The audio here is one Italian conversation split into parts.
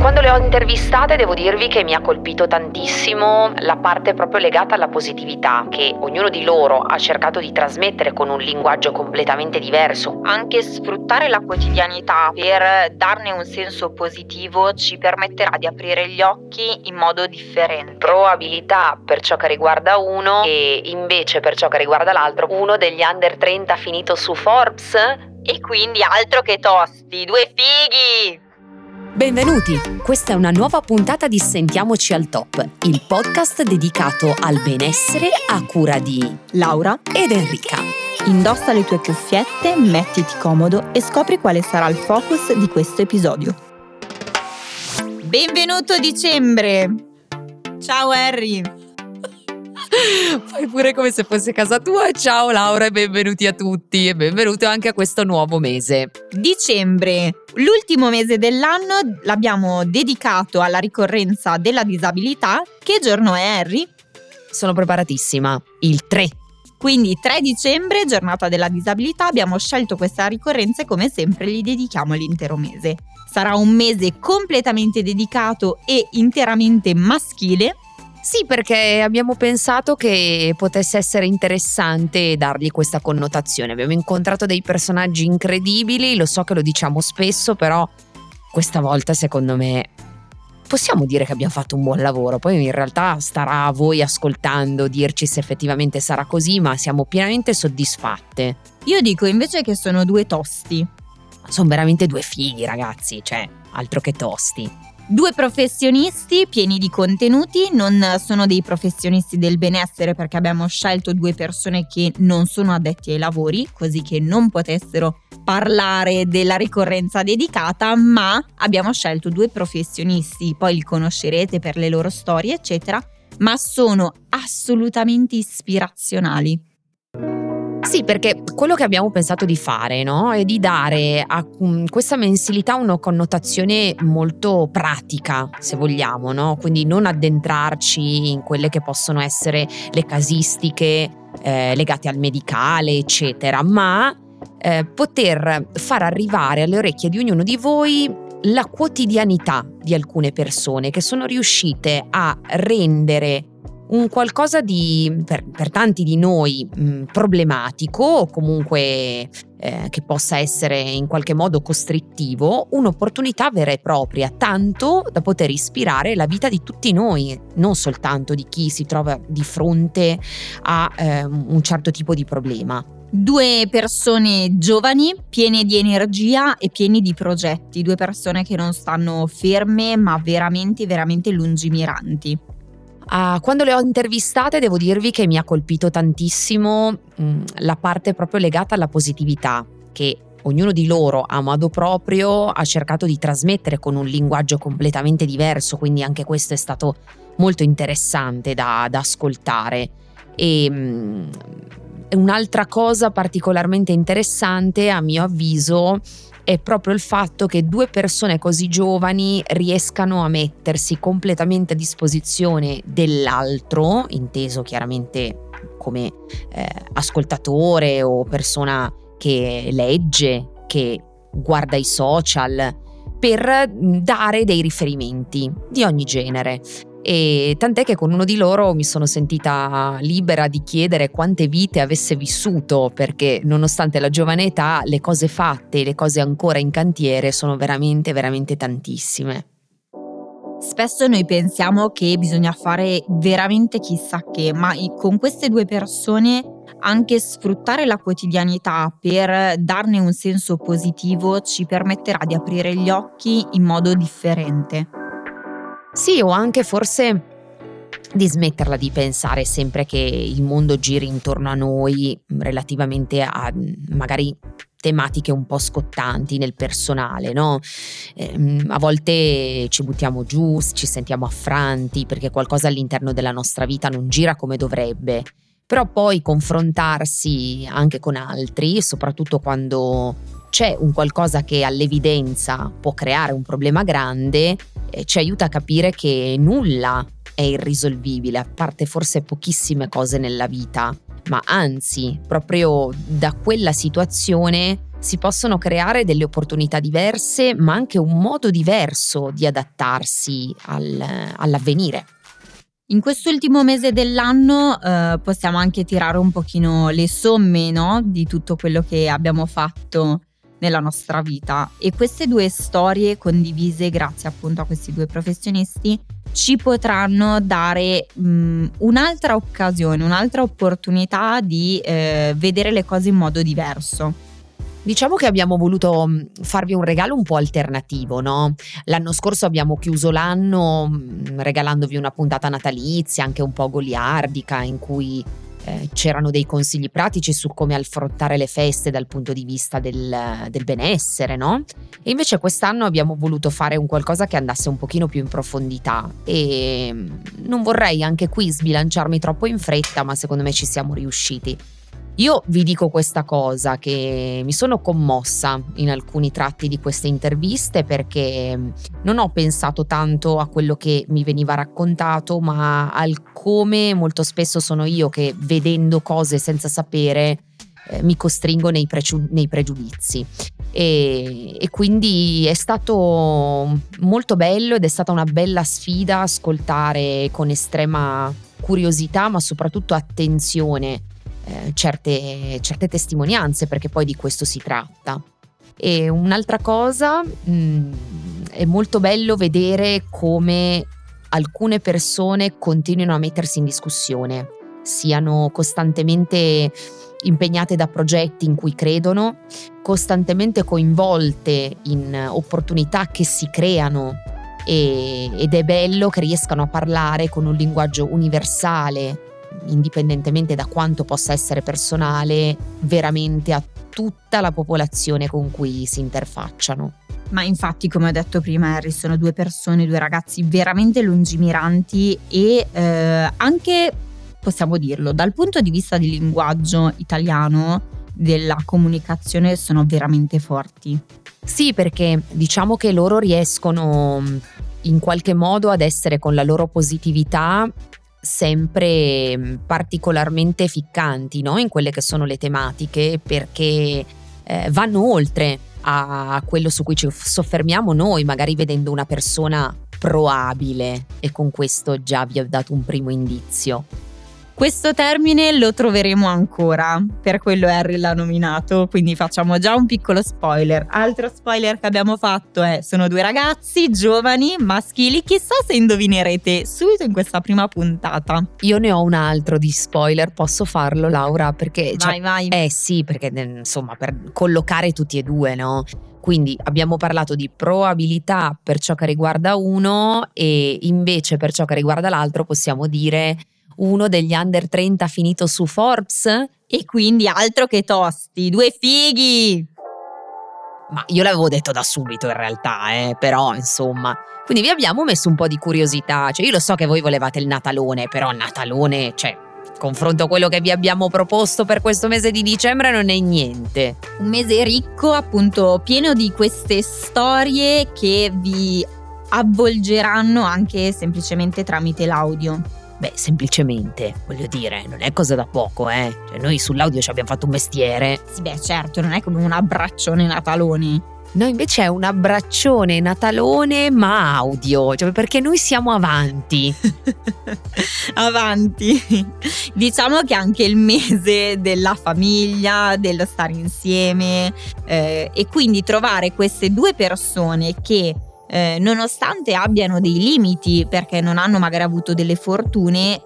quando le ho intervistate devo dirvi che mi ha colpito tantissimo la parte proprio legata alla positività che ognuno di loro ha cercato di trasmettere con un linguaggio completamente diverso. Anche sfruttare la quotidianità per darne un senso positivo ci permetterà di aprire gli occhi in modo differente. Probabilità per ciò che riguarda uno e invece per ciò che riguarda l'altro, uno degli under 30 finito su Forbes e quindi altro che tosti, due fighi! Benvenuti! Questa è una nuova puntata di Sentiamoci al Top, il podcast dedicato al benessere a cura di Laura ed Enrica. Indossa le tue cuffiette, mettiti comodo e scopri quale sarà il focus di questo episodio. Benvenuto dicembre! Ciao Harry! Fai pure come se fosse casa tua. Ciao Laura e benvenuti a tutti e benvenuto anche a questo nuovo mese. Dicembre, l'ultimo mese dell'anno l'abbiamo dedicato alla ricorrenza della disabilità. Che giorno è Harry? Sono preparatissima, il 3. Quindi 3 dicembre, giornata della disabilità, abbiamo scelto questa ricorrenza e come sempre gli dedichiamo l'intero mese. Sarà un mese completamente dedicato e interamente maschile sì, perché abbiamo pensato che potesse essere interessante dargli questa connotazione. Abbiamo incontrato dei personaggi incredibili, lo so che lo diciamo spesso, però questa volta secondo me possiamo dire che abbiamo fatto un buon lavoro. Poi in realtà starà a voi ascoltando dirci se effettivamente sarà così, ma siamo pienamente soddisfatte. Io dico invece che sono due tosti. Sono veramente due fighi, ragazzi, cioè altro che tosti. Due professionisti pieni di contenuti, non sono dei professionisti del benessere perché abbiamo scelto due persone che non sono addetti ai lavori, così che non potessero parlare della ricorrenza dedicata, ma abbiamo scelto due professionisti, poi li conoscerete per le loro storie, eccetera, ma sono assolutamente ispirazionali. Sì, perché quello che abbiamo pensato di fare no? è di dare a mm, questa mensilità una connotazione molto pratica, se vogliamo, no? quindi non addentrarci in quelle che possono essere le casistiche eh, legate al medicale, eccetera, ma eh, poter far arrivare alle orecchie di ognuno di voi la quotidianità di alcune persone che sono riuscite a rendere un qualcosa di, per, per tanti di noi, mh, problematico o comunque eh, che possa essere in qualche modo costrittivo, un'opportunità vera e propria, tanto da poter ispirare la vita di tutti noi, non soltanto di chi si trova di fronte a eh, un certo tipo di problema. Due persone giovani, piene di energia e pieni di progetti, due persone che non stanno ferme ma veramente, veramente lungimiranti. Uh, quando le ho intervistate devo dirvi che mi ha colpito tantissimo mh, mm, la parte proprio legata alla positività che ognuno di loro a modo proprio ha cercato di trasmettere con un linguaggio completamente diverso, quindi anche questo è stato molto interessante da, da ascoltare. E mh, mm, un'altra cosa particolarmente interessante a mio avviso è proprio il fatto che due persone così giovani riescano a mettersi completamente a disposizione dell'altro, inteso chiaramente come eh, ascoltatore o persona che legge, che guarda i social, per dare dei riferimenti di ogni genere. E tant'è che con uno di loro mi sono sentita libera di chiedere quante vite avesse vissuto, perché nonostante la giovane età, le cose fatte e le cose ancora in cantiere sono veramente, veramente tantissime. Spesso noi pensiamo che bisogna fare veramente chissà che, ma con queste due persone anche sfruttare la quotidianità per darne un senso positivo ci permetterà di aprire gli occhi in modo differente. Sì, o anche forse di smetterla di pensare sempre che il mondo giri intorno a noi relativamente a magari tematiche un po' scottanti nel personale, no? Eh, a volte ci buttiamo giù, ci sentiamo affranti perché qualcosa all'interno della nostra vita non gira come dovrebbe. Però poi confrontarsi anche con altri, soprattutto quando c'è un qualcosa che all'evidenza può creare un problema grande, ci aiuta a capire che nulla è irrisolvibile, a parte forse pochissime cose nella vita, ma anzi, proprio da quella situazione si possono creare delle opportunità diverse, ma anche un modo diverso di adattarsi al, all'avvenire. In quest'ultimo mese dell'anno eh, possiamo anche tirare un pochino le somme no? di tutto quello che abbiamo fatto nella nostra vita e queste due storie condivise grazie appunto a questi due professionisti ci potranno dare mh, un'altra occasione, un'altra opportunità di eh, vedere le cose in modo diverso. Diciamo che abbiamo voluto mm, farvi un regalo un po' alternativo, no? L'anno scorso abbiamo chiuso l'anno mm, regalandovi una puntata natalizia, anche un po' goliardica, in cui eh, c'erano dei consigli pratici su come affrontare le feste dal punto di vista del, del, benessere, no? E invece quest'anno abbiamo voluto fare un qualcosa che andasse un pochino più in profondità e mm, non vorrei anche qui sbilanciarmi troppo in fretta, ma secondo me ci siamo riusciti. Io vi dico questa cosa che mi sono commossa in alcuni tratti di queste interviste perché non ho pensato tanto a quello che mi veniva raccontato, ma al come molto spesso sono io che vedendo cose senza sapere eh, mi costringo nei, pregiu- nei pregiudizi. E, e, quindi è stato molto bello ed è stata una bella sfida ascoltare con estrema curiosità, ma soprattutto attenzione eh, certe, certe, testimonianze, perché poi di questo si tratta. E un'altra cosa, mh, mm, è molto bello vedere come alcune persone continuino a mettersi in discussione, siano costantemente impegnate da progetti in cui credono, costantemente coinvolte in opportunità che si creano e, ed è bello che riescano a parlare con un linguaggio universale indipendentemente da quanto possa essere personale, veramente a tutta la popolazione con cui si interfacciano. Ma infatti, come ho detto prima, Harry, sono due persone, due ragazzi veramente lungimiranti e eh, anche, possiamo dirlo, dal punto di vista del linguaggio italiano, della comunicazione, sono veramente forti. Sì, perché diciamo che loro riescono in qualche modo ad essere con la loro positività sempre mm, particolarmente ficcanti no? in quelle che sono le tematiche perché eh, vanno oltre a quello su cui ci soffermiamo noi, magari vedendo una persona proabile e con questo già vi ho dato un primo indizio. Questo termine lo troveremo ancora, per quello Harry l'ha nominato, quindi facciamo già un piccolo spoiler. Altro spoiler che abbiamo fatto è sono due ragazzi giovani, maschili, chissà se indovinerete subito in questa prima puntata. Io ne ho un altro di spoiler, posso farlo Laura? Perché... Vai, cioè, vai. Eh sì, perché insomma per collocare tutti e due, no? Quindi abbiamo parlato di probabilità per ciò che riguarda uno e invece per ciò che riguarda l'altro possiamo dire uno degli under 30 finito su Forbes. E quindi altro che tosti, due fighi! Ma io l'avevo detto da subito in realtà, eh, però insomma. Quindi vi abbiamo messo un po' di curiosità. Cioè, io lo so che voi volevate il Natalone, però Natalone, cioè, confronto a quello che vi abbiamo proposto per questo mese di dicembre non è niente. Un mese ricco, appunto, pieno di queste storie che vi avvolgeranno anche semplicemente tramite l'audio. Beh, semplicemente, voglio dire, non è cosa da poco, eh. Cioè, noi sull'audio ci abbiamo fatto un mestiere. Sì, beh, certo, non è come un abbraccione natalone. No, invece è un abbraccione natalone ma audio, cioè perché noi siamo avanti. avanti. Diciamo che anche il mese della famiglia, dello stare insieme eh, e quindi trovare queste due persone che eh, nonostante abbiano dei limiti perché non hanno magari avuto delle fortune,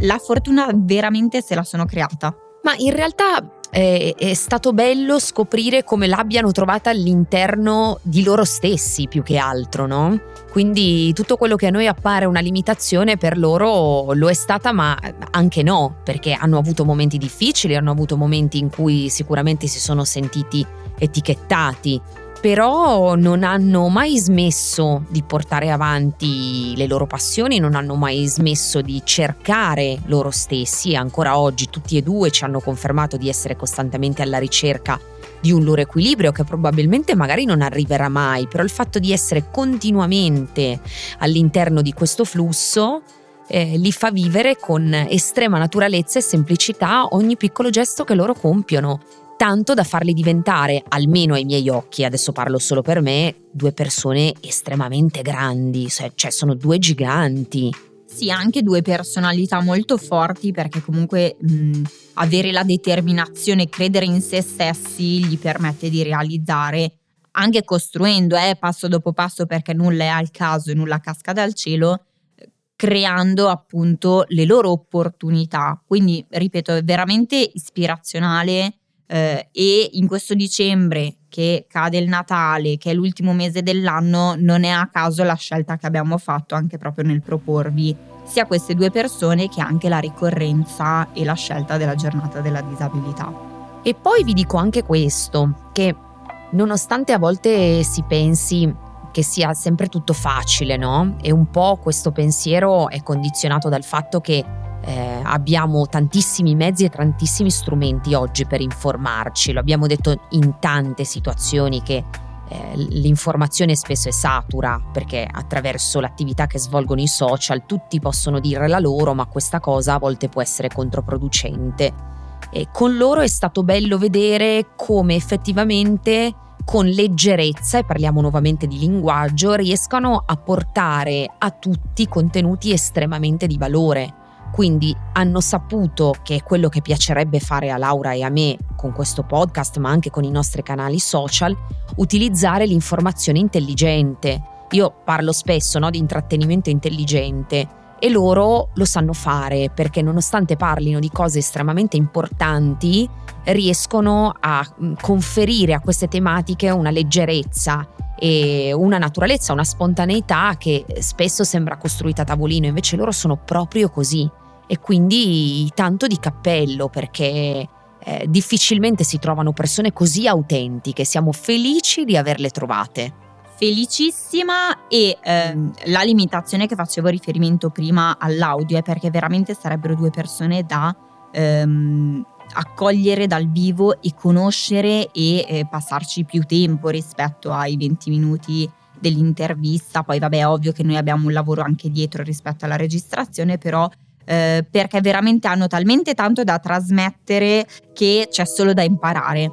la fortuna veramente se la sono creata. Ma in realtà è, è, stato bello scoprire come l'abbiano trovata all'interno di loro stessi più che altro, no? Quindi tutto quello che a noi appare una limitazione per loro lo è stata, ma anche no, perché hanno avuto momenti difficili, hanno avuto momenti in cui sicuramente si sono sentiti etichettati però non hanno mai smesso di portare avanti le loro passioni, non hanno mai smesso di cercare loro stessi. E ancora oggi tutti e due ci hanno confermato di essere costantemente alla ricerca di un loro equilibrio che probabilmente magari non arriverà mai, però il fatto di essere continuamente all'interno di questo flusso eh, li fa vivere con estrema naturalezza e semplicità ogni piccolo gesto che loro compiono, tanto da farli diventare, almeno ai miei occhi, adesso parlo solo per me, due persone estremamente grandi, cioè sono due giganti. Sì, anche due personalità molto forti perché comunque mh, avere la determinazione e credere in se stessi gli permette di realizzare, anche costruendo eh, passo dopo passo perché nulla è al caso e nulla casca dal cielo, creando appunto le loro opportunità. Quindi, ripeto, è veramente ispirazionale eh, e in questo dicembre che cade il Natale, che è l'ultimo mese dell'anno, non è a caso la scelta che abbiamo fatto anche proprio nel proporvi sia queste due persone che anche la ricorrenza e la scelta della giornata della disabilità. E poi vi dico anche questo, che nonostante a volte si pensi che sia sempre tutto facile, no? E un po' questo pensiero è condizionato dal fatto che eh, abbiamo tantissimi mezzi e tantissimi strumenti oggi per informarci, lo abbiamo detto in tante situazioni che eh, l'informazione spesso è satura perché attraverso l'attività che svolgono i social tutti possono dire la loro, ma questa cosa a volte può essere controproducente. E con loro è stato bello vedere come effettivamente con leggerezza, e parliamo nuovamente di linguaggio, riescano a portare a tutti contenuti estremamente di valore. Quindi hanno saputo che è quello che piacerebbe fare a Laura e a me con questo podcast, ma anche con i nostri canali social, utilizzare l'informazione intelligente. Io parlo spesso no, di intrattenimento intelligente e loro lo sanno fare perché nonostante parlino di cose estremamente importanti, riescono a mm, conferire a queste tematiche una leggerezza e una naturalezza, una spontaneità che spesso sembra costruita a tavolino, invece loro sono proprio così. E quindi tanto di cappello perché eh, difficilmente si trovano persone così autentiche, siamo felici di averle trovate felicissima e ehm, la limitazione che facevo riferimento prima all'audio è perché veramente sarebbero due persone da ehm, accogliere dal vivo e conoscere e eh, passarci più tempo rispetto ai 20 minuti dell'intervista. Poi vabbè, è ovvio che noi abbiamo un lavoro anche dietro rispetto alla registrazione, però eh, perché veramente hanno talmente tanto da trasmettere che c'è solo da imparare.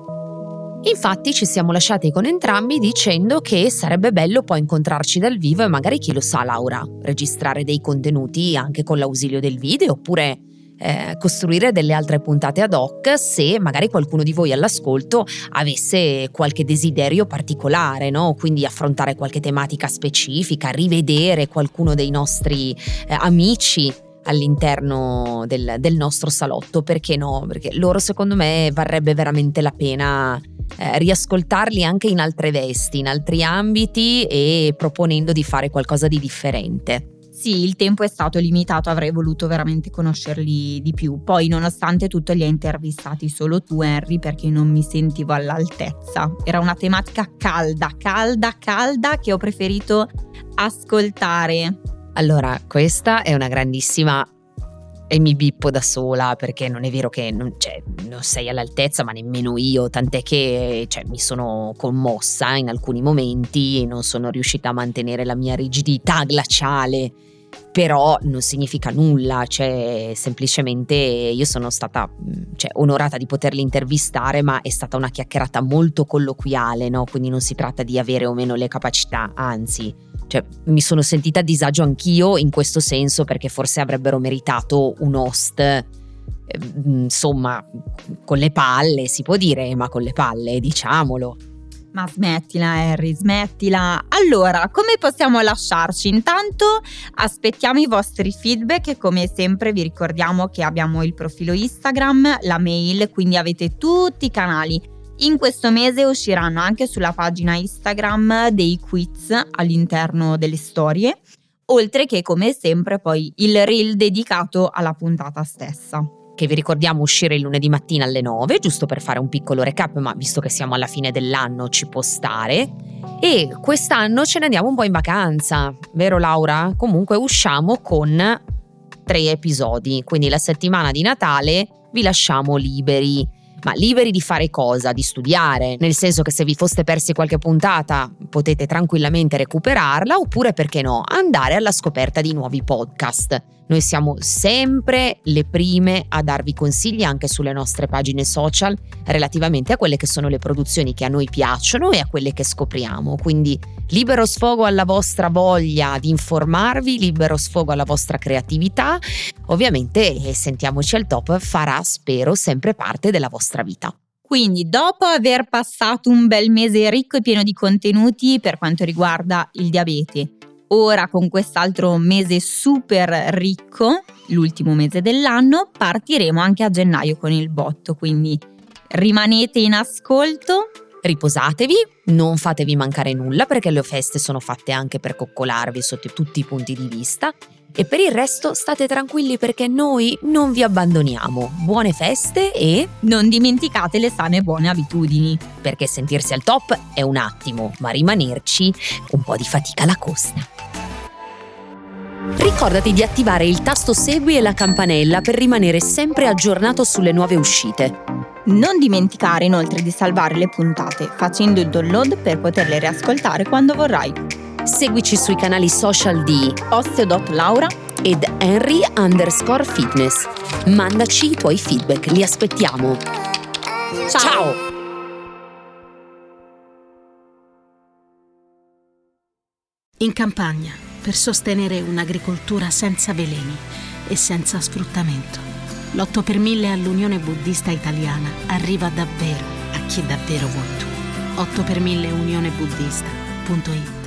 Infatti ci siamo lasciati con entrambi dicendo che sarebbe bello poi incontrarci dal vivo e magari chi lo sa Laura, registrare dei contenuti anche con l'ausilio del video oppure eh, costruire delle altre puntate ad hoc se magari qualcuno di voi all'ascolto avesse qualche desiderio particolare, no? quindi affrontare qualche tematica specifica, rivedere qualcuno dei nostri eh, amici all'interno del, del, nostro salotto, perché no? Perché loro secondo me varrebbe veramente la pena eh, riascoltarli anche in altre vesti, in altri ambiti e proponendo di fare qualcosa di differente. Sì, il tempo è stato limitato, avrei voluto veramente conoscerli di più. Poi, nonostante tutto, li hai intervistati solo tu, Henry, perché non mi sentivo all'altezza. Era una tematica calda, calda, calda che ho preferito ascoltare. Allora, questa è una grandissima e mi bippo da sola perché non è vero che non, cioè, non sei all'altezza, ma nemmeno io, tant'è che cioè, mi sono commossa in alcuni momenti e non sono riuscita a mantenere la mia rigidità glaciale. Però non significa nulla, cioè semplicemente io sono stata cioè, onorata di poterli intervistare, ma è stata una chiacchierata molto colloquiale, no? quindi non si tratta di avere o meno le capacità, anzi cioè, mi sono sentita a disagio anch'io in questo senso perché forse avrebbero meritato un host, eh, insomma, con le palle, si può dire, ma con le palle, diciamolo. Ma smettila Harry, smettila. Allora, come possiamo lasciarci? Intanto aspettiamo i vostri feedback e come sempre vi ricordiamo che abbiamo il profilo Instagram, la mail, quindi avete tutti i canali in questo mese usciranno anche sulla pagina Instagram dei quiz all'interno delle storie, oltre che come sempre poi il reel dedicato alla puntata stessa che vi ricordiamo uscire il lunedì mattina alle 9, giusto per fare un piccolo recap, ma visto che siamo alla fine dell'anno ci può stare. E quest'anno ce ne andiamo un po' in vacanza, vero Laura? Comunque usciamo con tre episodi, quindi la settimana di Natale vi lasciamo liberi ma liberi di fare cosa? Di studiare, nel senso che se vi foste persi qualche puntata potete tranquillamente recuperarla oppure perché no, andare alla scoperta di nuovi podcast. Noi siamo sempre le prime a darvi consigli anche sulle nostre pagine social relativamente a quelle che sono le produzioni che a noi piacciono e a quelle che scopriamo. Quindi libero sfogo alla vostra voglia di informarvi, libero sfogo alla vostra creatività. Ovviamente, e sentiamoci al top, farà, spero, sempre parte della vostra vita. Quindi, dopo aver passato un bel mese ricco e pieno di contenuti per quanto riguarda il diabete, ora con quest'altro mese super ricco, l'ultimo mese dell'anno, partiremo anche a gennaio con il botto, quindi rimanete in ascolto. Riposatevi, non fatevi mancare nulla perché le feste sono fatte anche per coccolarvi sotto tutti i punti di vista e per il resto state tranquilli perché noi non vi abbandoniamo. Buone feste e non dimenticate le sane buone abitudini. Perché sentirsi al top è un attimo, ma rimanerci un po' di fatica la costa. Ricordati di attivare il tasto Segui e la campanella per rimanere sempre aggiornato sulle nuove uscite. Non dimenticare inoltre di salvare le puntate facendo il download per poterle riascoltare quando vorrai. Seguici sui canali social di Osteo.Laura ed Henry underscore fitness. Mandaci i tuoi feedback, li aspettiamo. Ciao! Ciao. In campagna, per sostenere un'agricoltura senza veleni e senza sfruttamento, l'8 per 1000 all'Unione Buddista Italiana arriva davvero a chi davvero vuoi tu. 8 per 1000 unionebuddista.it